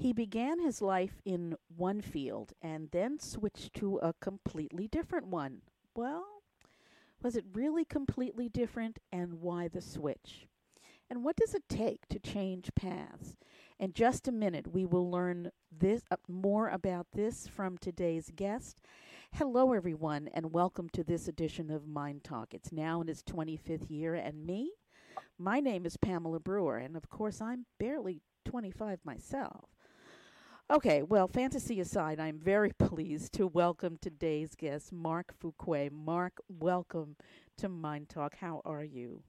He began his life in one field and then switched to a completely different one. Well, was it really completely different, and why the switch? And what does it take to change paths? In just a minute, we will learn this uh, more about this from today's guest. Hello, everyone, and welcome to this edition of MyNDTALK. It's now in its 25th year, and me, my name is Pamela Brewer, and of course, I'm barely 25 myself. Okay, well, fantasy aside, I'm very pleased to welcome today's guest, Mark Fuqua. Mark, welcome to MyNDTALK. How are you?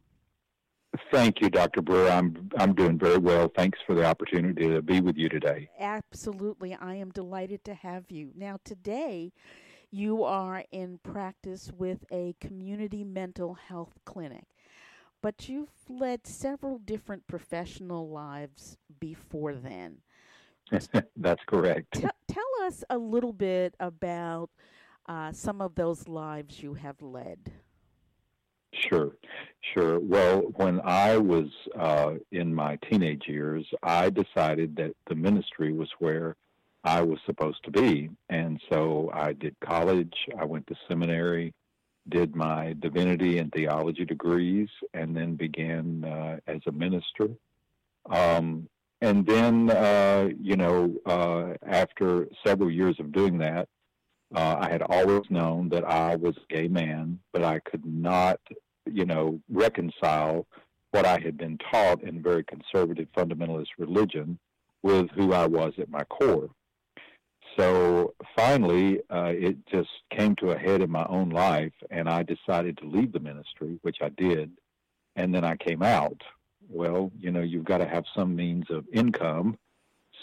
Thank you, Dr. Brewer. I'm I'm doing very well. Thanks for the opportunity to be with you today. Absolutely. I am delighted to have you. Now today you are in practice with a community mental health clinic. But you've led several different professional lives before then. That's correct. T- tell us a little bit about uh, some of those lives you have led. Sure, sure. Well, when I was uh, in my teenage years, I decided that the ministry was where I was supposed to be. And so I did college, I went to seminary, did my divinity and theology degrees, and then began uh, as a minister. Um, and then, uh, you know, uh, after several years of doing that, uh, I had always known that I was a gay man, but I could not, you know, reconcile what I had been taught in very conservative fundamentalist religion with who I was at my core. So finally, uh, it just came to a head in my own life, and I decided to leave the ministry, which I did, and then I came out well, you know, you've got to have some means of income.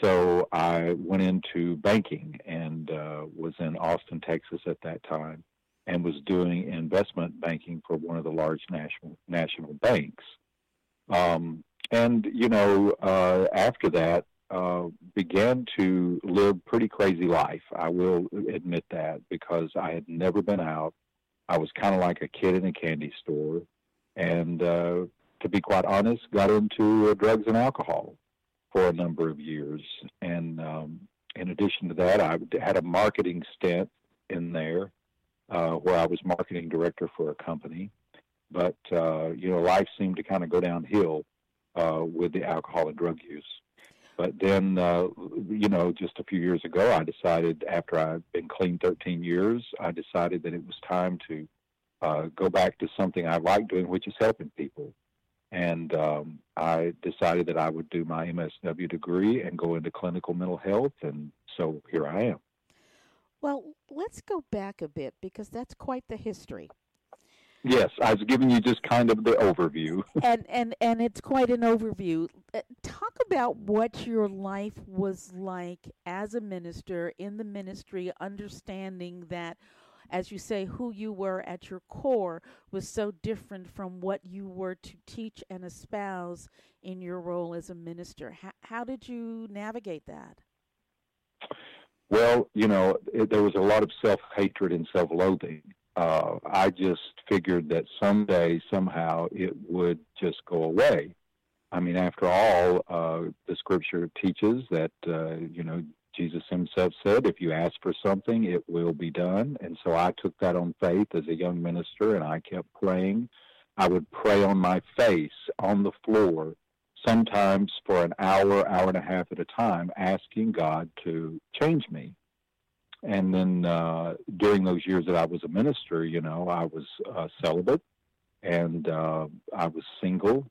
So I went into banking and uh, was in Austin, Texas at that time, and was doing investment banking for one of the large national national banks. Um, and you know, uh, after that, uh, began to live pretty crazy life. I will admit that because I had never been out. I was kind of like a kid in a candy store, and uh, to be quite honest, got into uh, drugs and alcohol for a number of years. And um, in addition to that, I had a marketing stint in there uh, where I was marketing director for a company. But, uh, you know, life seemed to kind of go downhill uh, with the alcohol and drug use. But then, uh, you know, just a few years ago, I decided after I'd been clean 13 years, I decided that it was time to uh, go back to something I like doing, which is helping people and um, I decided that I would do my MSW degree and go into clinical mental health, and so here I am. Well, let's go back a bit because that's quite the history. Yes, I was giving you just kind of the overview. and and and it's quite an overview. Uh, talk about what your life was like as a minister in the ministry, understanding that as you say, who you were at your core was so different from what you were to teach and espouse in your role as a minister. How, how did you navigate that? Well, you know, it, there was a lot of self hatred and self loathing. Uh, I just figured that someday, somehow, it would just go away. I mean, after all, uh, the scripture teaches that, uh, you know, Jesus himself said, if you ask for something, it will be done. And so I took that on faith as a young minister and I kept praying. I would pray on my face on the floor, sometimes for an hour, hour and a half at a time, asking God to change me. And then uh, during those years that I was a minister, you know, I was uh, celibate and uh, I was single.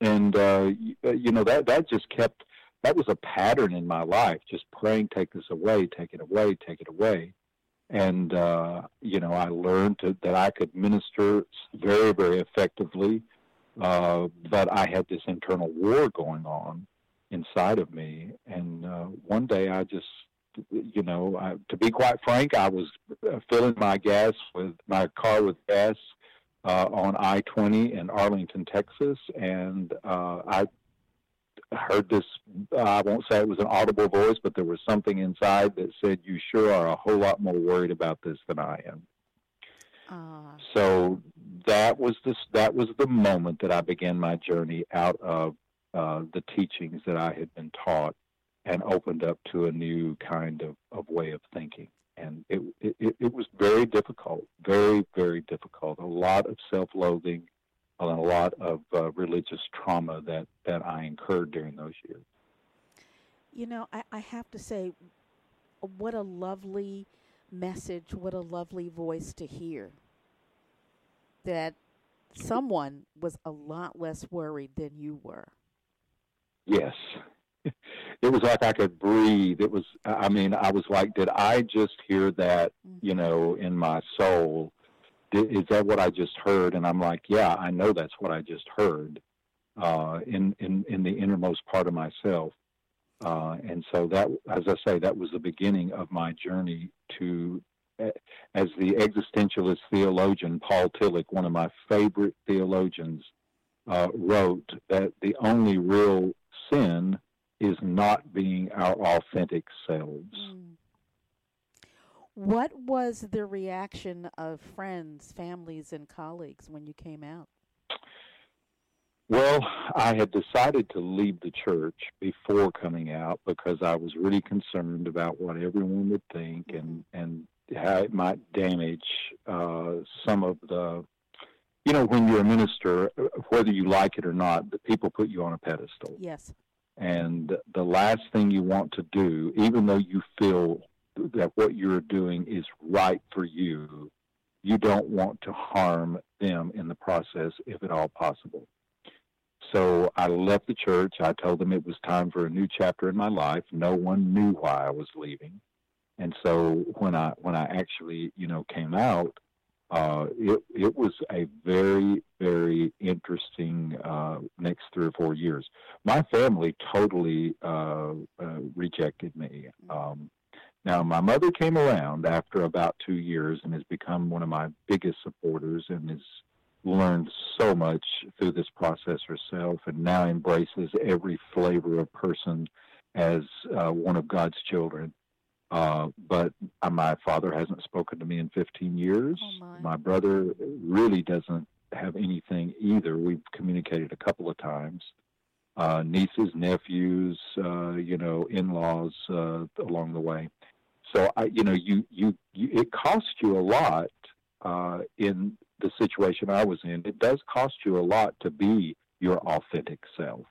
And, uh, you know, that, that just kept that was a pattern in my life, just praying, take this away, take it away, take it away. And, uh, you know, I learned to, that I could minister very, very effectively, uh, but I had this internal war going on inside of me. And uh, one day I just, you know, I, to be quite frank, I was filling my gas with my car with gas uh, on I 20 in Arlington, Texas, and uh, I heard this. Uh, I won't say it was an audible voice, but there was something inside that said, "You sure are a whole lot more worried about this than I am." Uh. So that was this. That was the moment that I began my journey out of uh, the teachings that I had been taught and opened up to a new kind of, of way of thinking. And it, it, it was very difficult, very, very difficult. A lot of self loathing, and a lot of uh, religious trauma that, that I incurred during those years. You know, I, I have to say, what a lovely message, what a lovely voice to hear. That someone was a lot less worried than you were. Yes. It was like I could breathe. It was, I mean, I was like, did I just hear that, mm-hmm. you know, in my soul? Is that what I just heard? And I'm like, yeah, I know that's what I just heard uh, in, in, in the innermost part of myself. Uh, and so that, as I say, that was the beginning of my journey to as the existentialist theologian Paul Tillich, one of my favorite theologians, uh, wrote that the only real sin is not being our authentic selves. Mm. What was the reaction of friends, families, and colleagues when you came out? Well, I had decided to leave the church before coming out because I was really concerned about what everyone would think and mm-hmm. and how it might damage uh, some of the, you know, when you're a minister, whether you like it or not, the people put you on a pedestal. Yes. And the last thing you want to do, even though you feel that what you're doing is right for you, you don't want to harm them in the process if at all possible. So I left the church. I told them it was time for a new chapter in my life. No one knew why I was leaving. And so when I when I actually you know came out, uh, it it was a very very interesting uh, next three or four years. My family totally uh, uh, rejected me. Um, now my mother came around after about two years and has become one of my biggest supporters and has learned so much through this process herself and now embraces every flavor of person as uh, one of God's children. Uh, but uh, my father hasn't spoken to me in 15 years. Oh my. my brother really doesn't have anything either. We've communicated a couple of times. Uh, nieces, nephews, uh, you know, in-laws uh, along the way. So I, you know, you, you, you it costs you a lot uh, in the situation I was in. It does cost you a lot to be your authentic self.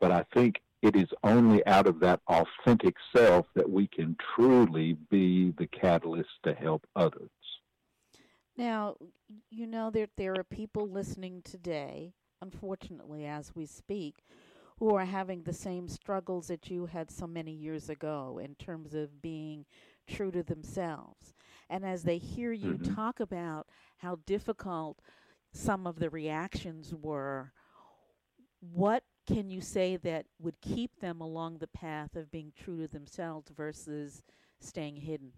But I think it is only out of that authentic self that we can truly be the catalyst to help others. Now, you know that there are people listening today, unfortunately, as we speak, who are having the same struggles that you had so many years ago in terms of being true to themselves. And as they hear you mm-hmm. talk about how difficult some of the reactions were, what can you say that would keep them along the path of being true to themselves versus staying hidden?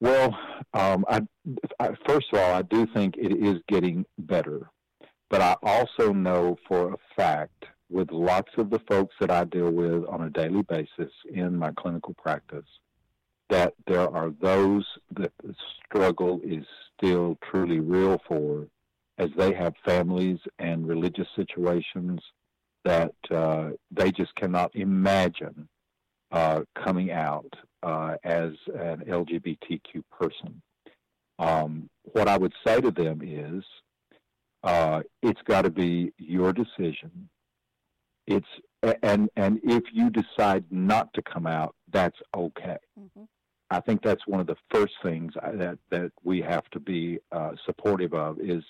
Well, um, I, I, first of all, I do think it is getting better, but I also know for a fact with lots of the folks that I deal with on a daily basis in my clinical practice that there are those that the struggle is still truly real for as they have families and religious situations that uh, they just cannot imagine uh, coming out uh, as an LGBTQ person. Um, what I would say to them is, uh, it's got to be your decision. It's and and if you decide not to come out, that's okay. Mm-hmm. I think that's one of the first things that that we have to be uh, supportive of is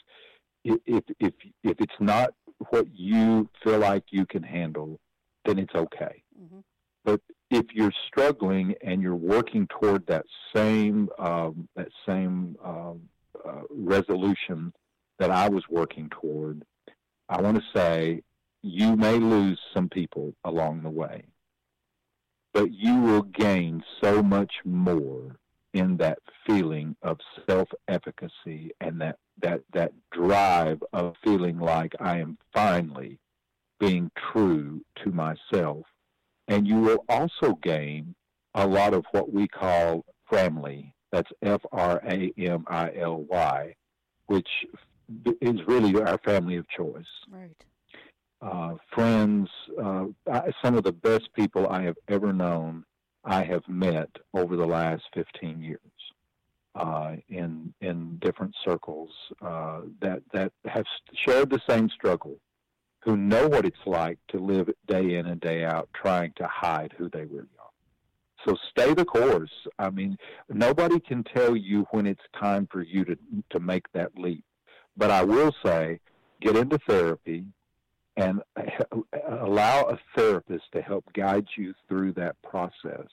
if if if it's not what you feel like you can handle, then it's okay. Mm-hmm. But if you're struggling and you're working toward that same um, that same um, uh, resolution that I was working toward, I want to say you may lose some people along the way, but you will gain so much more in that feeling of self-efficacy and that that that drive of feeling like I am finally being true to myself. And you will also gain a lot of what we call framily. That's F R A M I L Y, which is really our family of choice. Right. Uh, friends, uh, some of the best people I have ever known, I have met over the last 15 years uh, in in different circles uh, that that have shared the same struggle, who know what it's like to live day in and day out trying to hide who they really are. So stay the course. I mean, nobody can tell you when it's time for you to to make that leap. But I will say, get into therapy and allow a therapist to help guide you through that process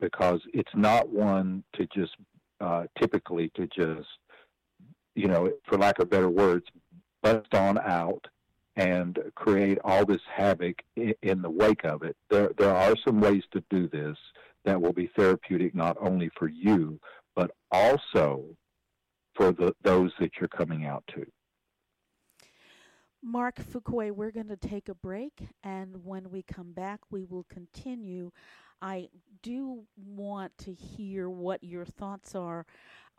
because it's not one to just uh, typically to just you know for lack of better words bust on out and create all this havoc in, the wake of it. There there are some ways to do this that will be therapeutic not only for you but also for the, those that you're coming out to Mark Fuqua, we're going to take a break, and when we come back, we will continue. I do want to hear what your thoughts are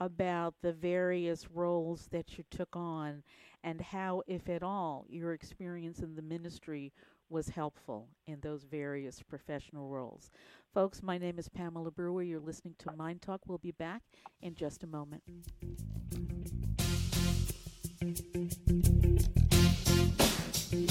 about the various roles that you took on and how, if at all, your experience in the ministry was helpful in those various professional roles. Folks, my name is Pamela Brewer. You're listening to MyNDTALK. We'll be back in just a moment. Mark,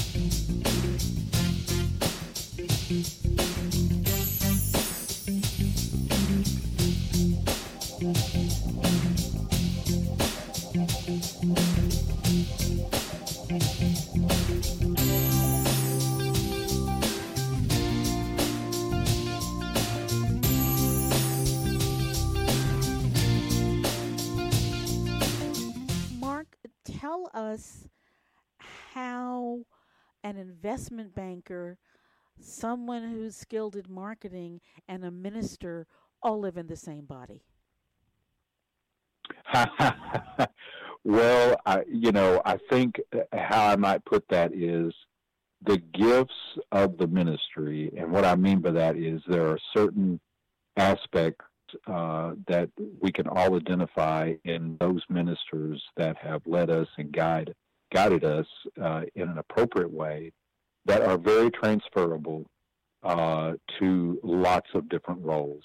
tell us an investment banker, someone who's skilled in marketing, and a minister all live in the same body? well, I, you know, I think how I might put that is the gifts of the ministry, and what I mean by that is there are certain aspects uh, that we can all identify in those ministers that have led us and guide, guided us uh, in an appropriate way that are very transferable uh, to lots of different roles.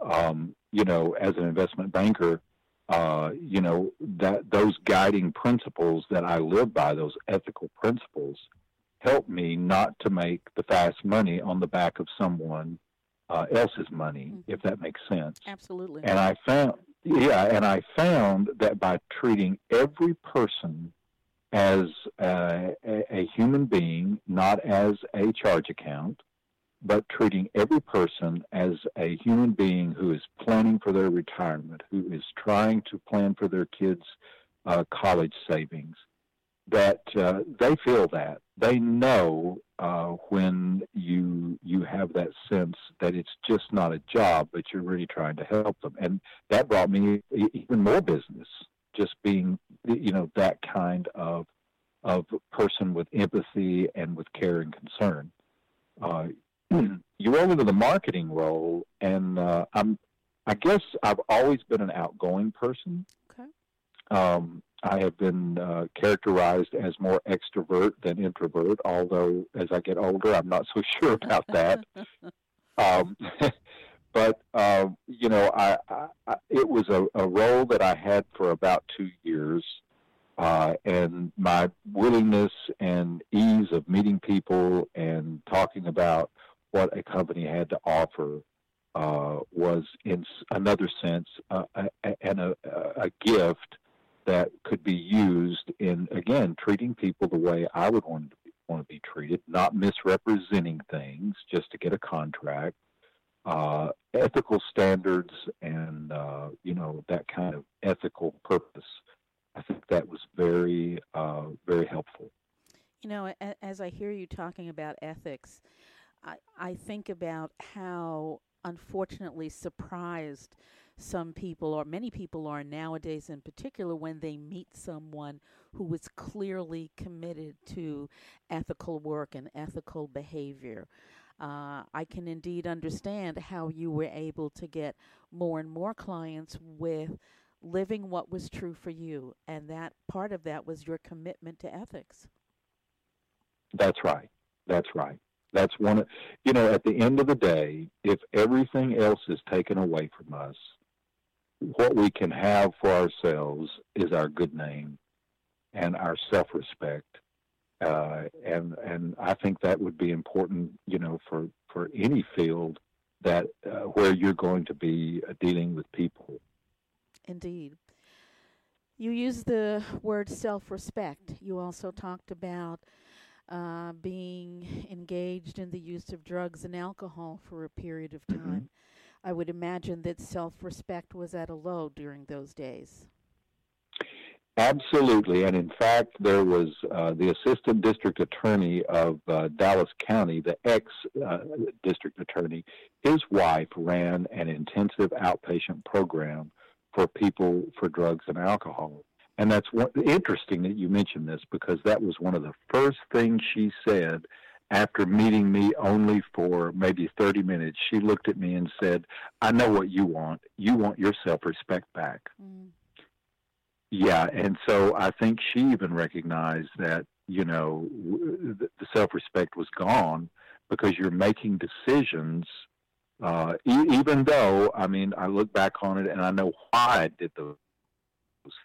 Um, you know, as an investment banker, uh, you know that those guiding principles that I live by, those ethical principles, help me not to make the fast money on the back of someone uh, else's money, mm-hmm. if that makes sense. Absolutely. And I found, yeah, and I found that by treating every person as uh, a, a human being, not as a charge account, but treating every person as a human being who is planning for their retirement, who is trying to plan for their kids' uh, college savings, that uh, they feel that they know uh, when you you have that sense that it's just not a job, but you're really trying to help them, and that brought me even more business. Just being, you know, that kind of of person with empathy and with care and concern. Uh, you roll into the marketing role, and uh, I'm, I guess I've always been an outgoing person. Okay. Um, I have been uh, characterized as more extrovert than introvert, although as I get older, I'm not so sure about that. um, but uh, you know, I, I, it was a, a role that I had for about two years, uh, and my willingness and ease of meeting people and talking about what a company had to offer uh, was, in another sense, uh, and a, a gift that could be used in again treating people the way I would want to be, want to be treated, not misrepresenting things just to get a contract, uh, ethical standards, and uh, you know that kind of ethical purpose. I think that was very uh, very helpful. You know, as I hear you talking about ethics, I, I think about how unfortunately surprised some people or many people are nowadays in particular when they meet someone who is clearly committed to ethical work and ethical behavior. Uh, I can indeed understand how you were able to get more and more clients with living what was true for you, and that part of that was your commitment to ethics. That's right. That's right. That's one. Of, you know, at the end of the day, if everything else is taken away from us, what we can have for ourselves is our good name and our self-respect. Uh, and and I think that would be important, you know, for for any field that uh, where you're going to be uh, dealing with people. Indeed. You use the word self-respect. You also talked about uh, being engaged in the use of drugs and alcohol for a period of mm-hmm. time. Mm-hmm. I would imagine that self respect was at a low during those days. Absolutely. And in fact, there was uh, the assistant district attorney of uh, Dallas County, the ex uh, district attorney, his wife ran an intensive outpatient program for people for drugs and alcohol. And that's what, interesting that you mentioned this because that was one of the first things she said after meeting me only for maybe 30 minutes. She looked at me and said, I know what you want. You want your self respect back. Mm. Yeah. And so I think she even recognized that, you know, the self respect was gone because you're making decisions. Uh, e- even though, I mean, I look back on it and I know why I did those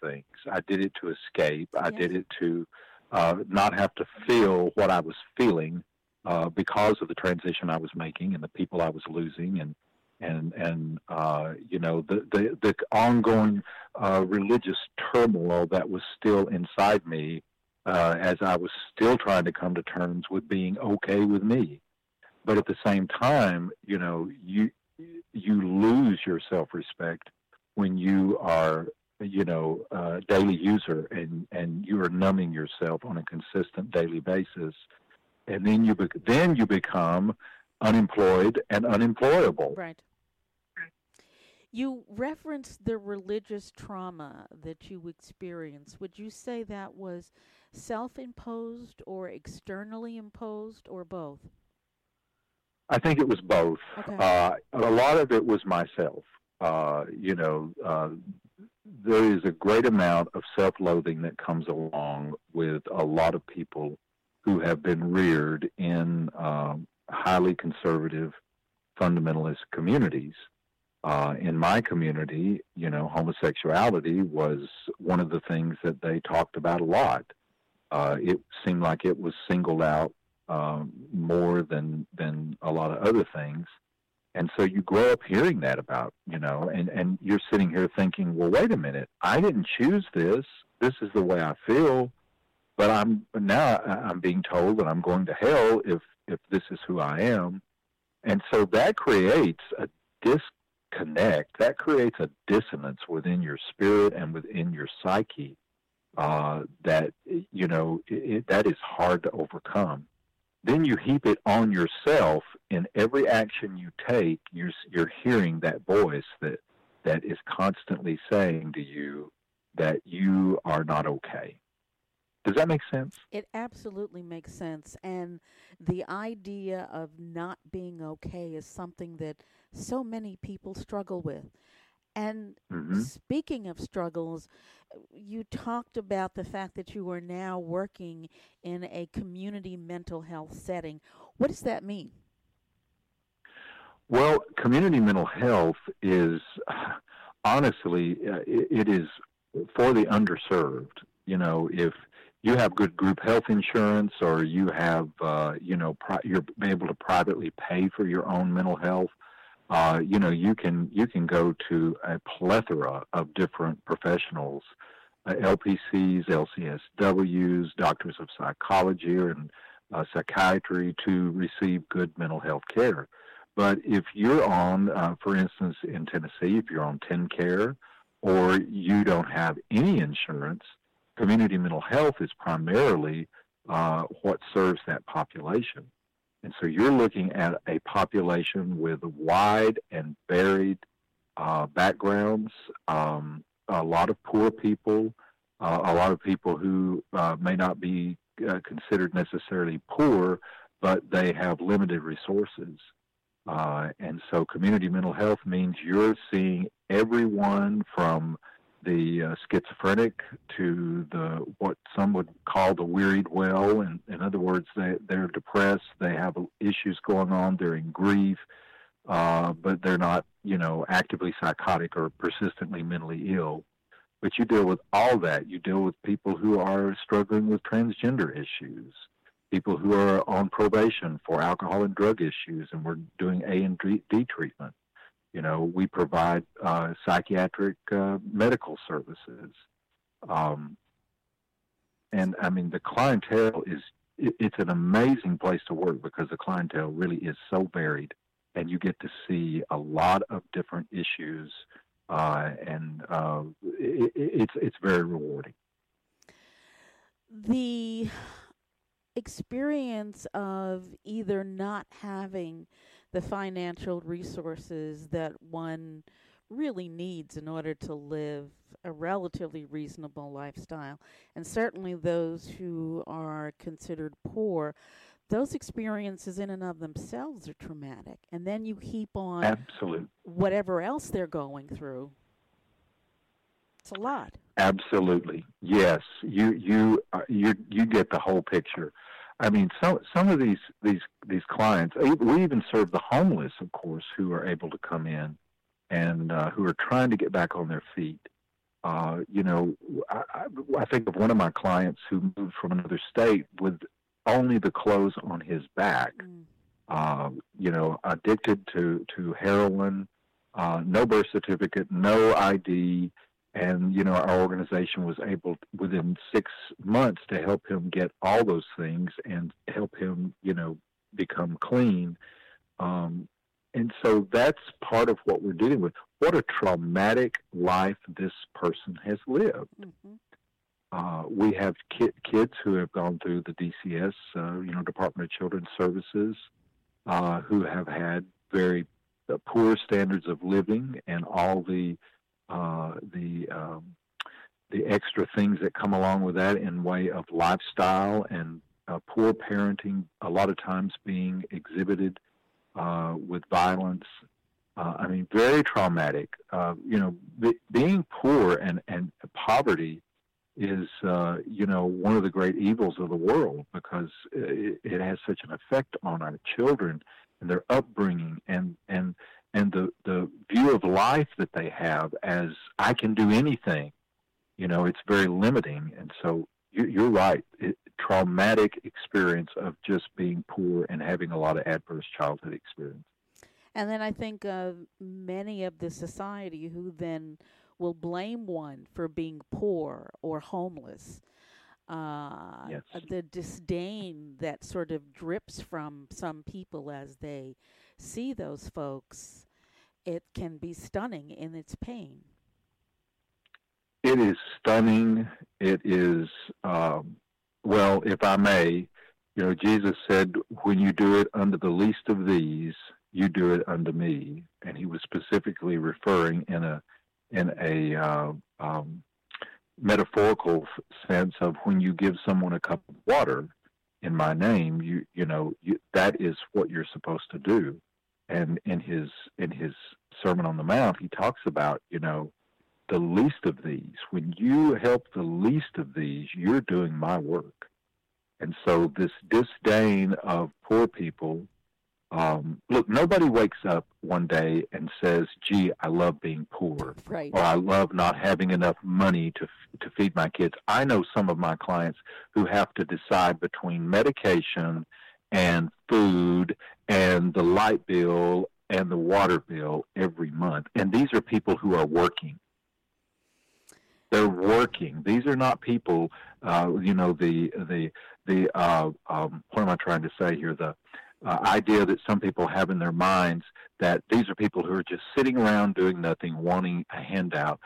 things. I did it to escape. I did it to uh, not have to feel what I was feeling uh, because of the transition I was making and the people I was losing and and and uh, you know the the, the ongoing uh, religious turmoil that was still inside me uh, as I was still trying to come to terms with being okay with me. But at the same time, you know, you you lose your self respect when you are you know, uh, daily user and, and you are numbing yourself on a consistent daily basis. And then you, be- then you become unemployed and unemployable. Right. You referenced the religious trauma that you experienced. Would you say that was self imposed or externally imposed or both? I think it was both. Okay. Uh, a lot of it was myself. Uh, you know, uh, there is a great amount of self-loathing that comes along with a lot of people who have been reared in um, highly conservative fundamentalist communities. Uh, in my community, you know, homosexuality was one of the things that they talked about a lot. Uh, it seemed like it was singled out um, more than than a lot of other things. And so you grow up hearing that about, you know, and, and you're sitting here thinking, well, wait a minute, I didn't choose this. This is the way I feel. But I'm now I'm being told that I'm going to hell if if this is who I am. And so that creates a disconnect. That creates a dissonance within your spirit and within your psyche uh, that you know it, that is hard to overcome then you heap it on yourself in every action you take you're you're hearing that voice that that is constantly saying to you that you are not okay does that make sense it absolutely makes sense and the idea of not being okay is something that so many people struggle with and mm-hmm. speaking of struggles, you talked about the fact that you are now working in a community mental health setting. What does that mean? Well, community mental health is honestly, uh, it, it is for the underserved. You know, if you have good group health insurance or you have, uh, you know, pri- you're able to privately pay for your own mental health, uh, you know, you can you can go to a plethora of different professionals, uh, LPCs, LCSWs, doctors of psychology and uh, psychiatry to receive good mental health care. But if you're on, uh, for instance, in Tennessee, if you're on TennCare or you don't have any insurance, community mental health is primarily uh, what serves that population. And so you're looking at a population with wide and varied uh, backgrounds, um, a lot of poor people, uh, a lot of people who uh, may not be uh, considered necessarily poor, but they have limited resources. Uh, and so community mental health means you're seeing everyone from the uh, schizophrenic to the what some would call the worried well. And in other words, they they're depressed, they have issues going on, they're in grief, uh, but they're not you know actively psychotic or persistently mentally ill. But you deal with all that. You deal with people who are struggling with transgender issues, people who are on probation for alcohol and drug issues, and we're doing A and D treatment. You know, we provide uh, psychiatric uh, medical services. Um, and I mean, the clientele is, it, it's an amazing place to work because the clientele really is so varied and you get to see a lot of different issues. Uh, and uh, it, it's, it's very rewarding. The experience of either not having the financial resources that one really needs in order to live a relatively reasonable lifestyle. And certainly those who are considered poor, those experiences in and of themselves are traumatic. And then you heap on Absolute. whatever else they're going through. It's a lot. Absolutely. Yes. You you uh, you you get the whole picture. I mean, some some of these these these clients. We even serve the homeless, of course, who are able to come in and uh, who are trying to get back on their feet. Uh, you know, I, I think of one of my clients who moved from another state with only the clothes on his back. Mm. Uh, you know, addicted to to heroin, uh, no birth certificate, no ID, and you know our organization was able within six months to help him get all those things and help him you know become clean. Um, and so that's part of what we're dealing with. What a traumatic life this person has lived. Mm-hmm. uh, we have ki- kids who have gone through the dcs uh, you know department of children's services uh, who have had very uh, poor standards of living and all the uh, the um, the extra things that come along with that in way of lifestyle and uh, poor parenting, a lot of times being exhibited uh, with violence. Uh, I mean, very traumatic. Uh, you know, be, being poor and, and poverty is, you know, one of the great evils of the world because it, it has such an effect on our children and their upbringing and, and and the the view of life that they have as I can do anything, you know, it's very limiting. And so you, you're right. It, traumatic experience of just being poor and having a lot of adverse childhood experience. And then I think of many of the society who then will blame one for being poor or homeless. Uh, yes. The disdain that sort of drips from some people as they see those folks, it can be stunning in its pain. It is stunning. It is, um, well, if I may, you know, Jesus said, when you do it under the least of these, you do it unto me. And he was specifically referring in a, in a, uh, um, metaphorical sense of when you give someone a cup of water in my name, you, you know, you, that is what you're supposed to do and in his in his Sermon on the Mount, he talks about you know the least of these. When you help the least of these, you're doing my work. And so this disdain of poor people. Um, look, nobody wakes up one day and says, "Gee, I love being poor," right. or "I love not having enough money to to feed my kids." I know some of my clients who have to decide between medication and food and the light bill and the water bill every month. And these are people who are working. They're working. These are not people, uh, you know, the the the uh, um, what am I trying to say here? The uh, idea that some people have in their minds that these are people who are just sitting around doing nothing, wanting a handout.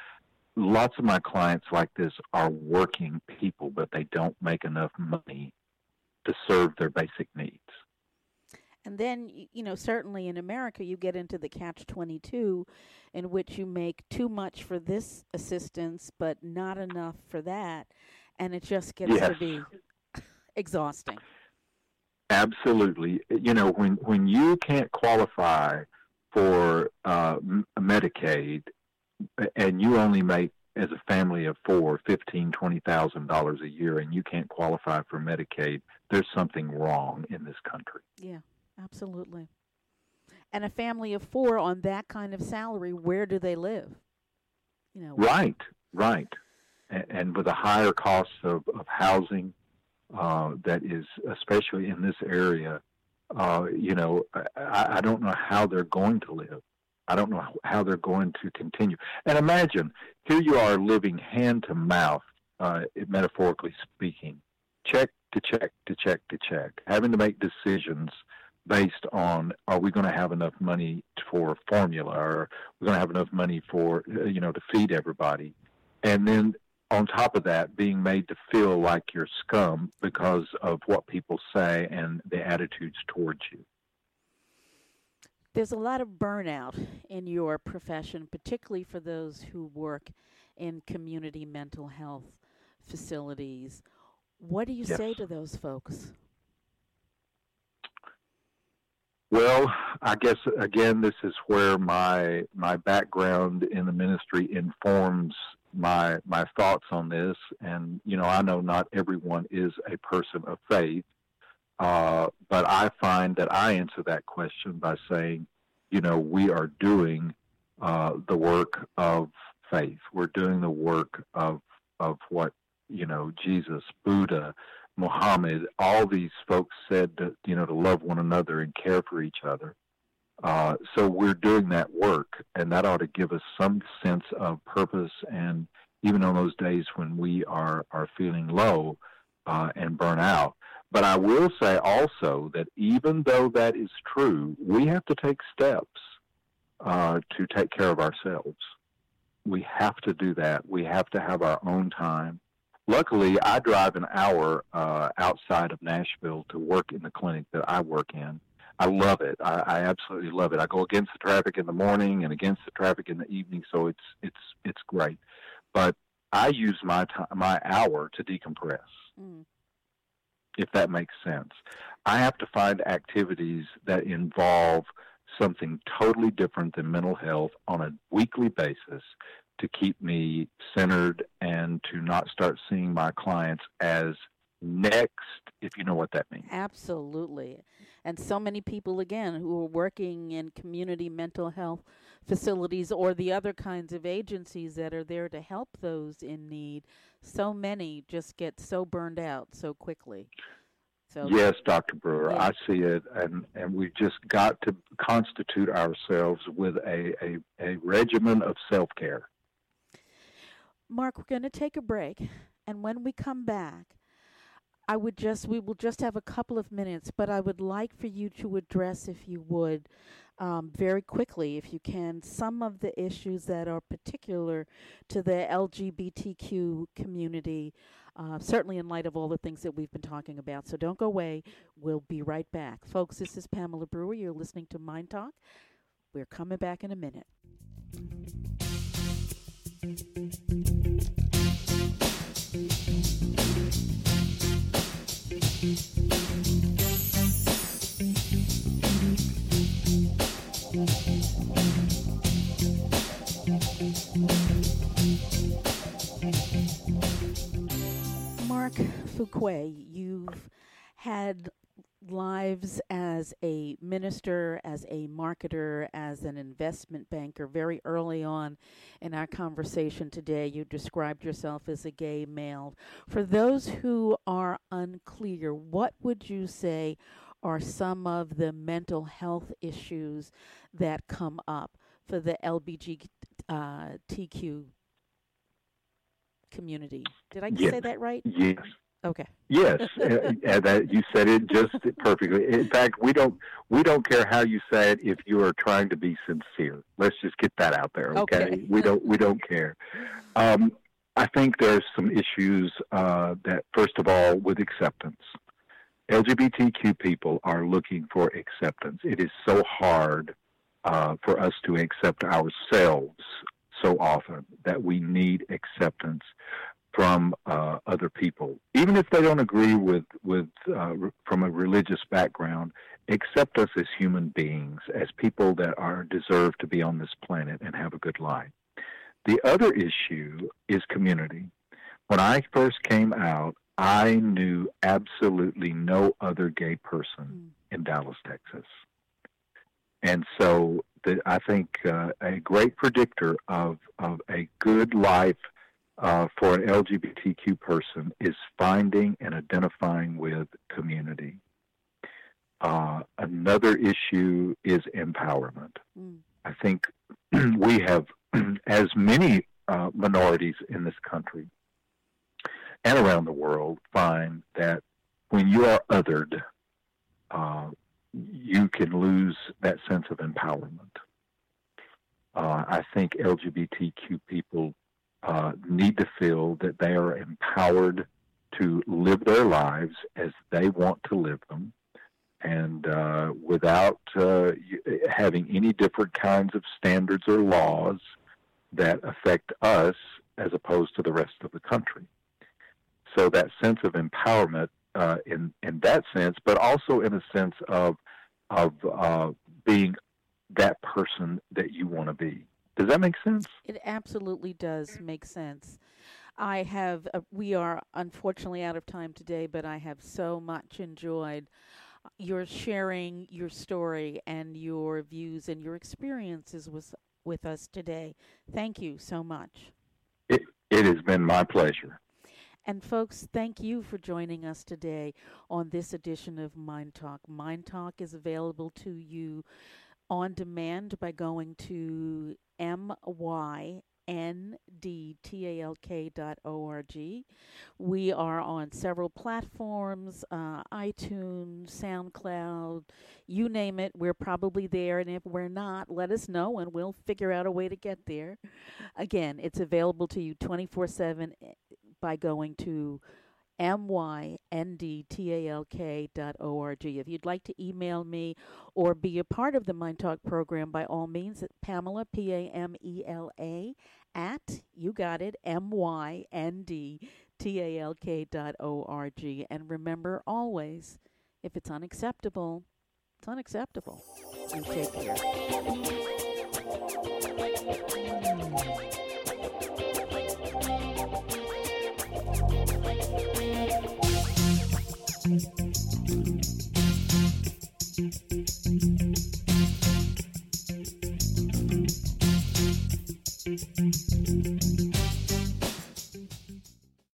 Lots of my clients like this are working people, but they don't make enough money to serve their basic needs. And then, you know, certainly in America, you get into the catch 22 in which you make too much for this assistance, but not enough for that. And it just gets yes. to be exhausting. Absolutely. You know, when, when you can't qualify for uh, Medicaid and you only make as a family of four, fifteen, twenty thousand dollars a year, and you can't qualify for Medicaid, there's something wrong in this country. Yeah, absolutely. And a family of four on that kind of salary, where do they live? You know, right, right, and, and with a higher cost of, of housing, uh, that is especially in this area. Uh, you know, I, I don't know how they're going to live. I don't know how they're going to continue. And imagine here you are living hand to mouth, uh, metaphorically speaking, check to check to check to check, having to make decisions based on are we going to have enough money for formula or we're going to have enough money for uh, you know to feed everybody and then on top of that being made to feel like you're scum because of what people say and the attitudes towards you there's a lot of burnout in your profession, particularly for those who work in community mental health facilities. What do you yes. say to those folks? Well, I guess again, this is where my my background in the ministry informs my my thoughts on this. And you know, I know not everyone is a person of faith, uh, but I find that I answer that question by saying, you know, we are doing uh, the work of faith. We're doing the work of of what you know Jesus, Buddha, Muhammad, all these folks said to you know to love one another and care for each other. Uh, so we're doing that work, and that ought to give us some sense of purpose. And even on those days when we are are feeling low uh, and burn out, but I will say also that even though that is true, we have to take steps uh, to take care of ourselves. We have to do that. We have to have our own time. Luckily, I drive an hour uh, outside of Nashville to work in the clinic that I work in. I love it. I, I absolutely love it. I go against the traffic in the morning and against the traffic in the evening, so it's it's it's great. But I use my time, my hour to decompress. Mm if that makes sense. I have to find activities that involve something totally different than mental health on a weekly basis to keep me centered and to not start seeing my clients as next, if you know what that means. Absolutely. And so many people, again, who are working in community mental health facilities or the other kinds of agencies that are there to help those in need, so many just get so burned out so quickly. So yes, Dr. Brewer, yeah. I see it, and and we've just got to constitute ourselves with a a, a regimen of self care. Mark, we're going to take a break, and when we come back, I would just we will just have a couple of minutes, but I would like for you to address, if you would, um, very quickly, if you can, some of the issues that are particular to the LGBTQ community, uh, certainly in light of all the things that we've been talking about. So don't go away. We'll be right back. Folks, this is Pamela Brewer. You're listening to MyNDTALK. We're coming back in a minute. Mark Fuqua, you've had lives as a minister, as a marketer, as an investment banker. Very early on in our conversation today, you described yourself as a gay male. For those who are unclear, what would you say are some of the mental health issues that come up for the LBGTQ uh, community. Did I yes. say that right? Yes. Okay. Yes, and that you said it just perfectly. In fact, we don't we don't care how you say it if you are trying to be sincere. Let's just get that out there, okay? okay. we don't we don't care. Um, I think there's some issues uh, that, first of all, with acceptance. LGBTQ people are looking for acceptance. It is so hard uh, for us to accept ourselves so often that we need acceptance from uh, other people, even if they don't agree with with uh, from a religious background. Accept us as human beings, as people that are deserve to be on this planet and have a good life. The other issue is community. When I first came out, I knew absolutely no other gay person mm. in Dallas, Texas. And so the, I think uh, a great predictor of, of a good life uh, for an LGBTQ person is finding and identifying with community. Uh, another issue is empowerment. Mm. I think we have, as many uh, minorities in this country and around the world, find that when you are othered, uh, you can lose that sense of empowerment. Uh, I think LGBTQ people uh, need to feel that they are empowered to live their lives as they want to live them and uh, without uh, having any different kinds of standards or laws that affect us as opposed to the rest of the country. So that sense of empowerment uh, in in that sense, but also in a sense of of uh, being that person that you want to be. Does that make sense? It absolutely does make sense. I have, uh, we are unfortunately out of time today, but I have so much enjoyed your sharing your story and your views and your experiences with, with us today. Thank you so much. It, it has been my pleasure. And folks, thank you for joining us today on this edition of MyNDTALK. Mind Talk is available to you on demand by going to myndtalk.org. We are on several platforms uh, iTunes, SoundCloud, you name it, we're probably there. And if we're not, let us know and we'll figure out a way to get there. Again, it's available to you 24 7 by going to myndtalk.org. If you'd like to email me or be a part of the MyNDTALK program, by all means, at Pamela, P A M E L A, at, you got it, M Y N D T A L K dot O R G. And remember always, if it's unacceptable, it's unacceptable. And take care.